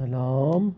سلام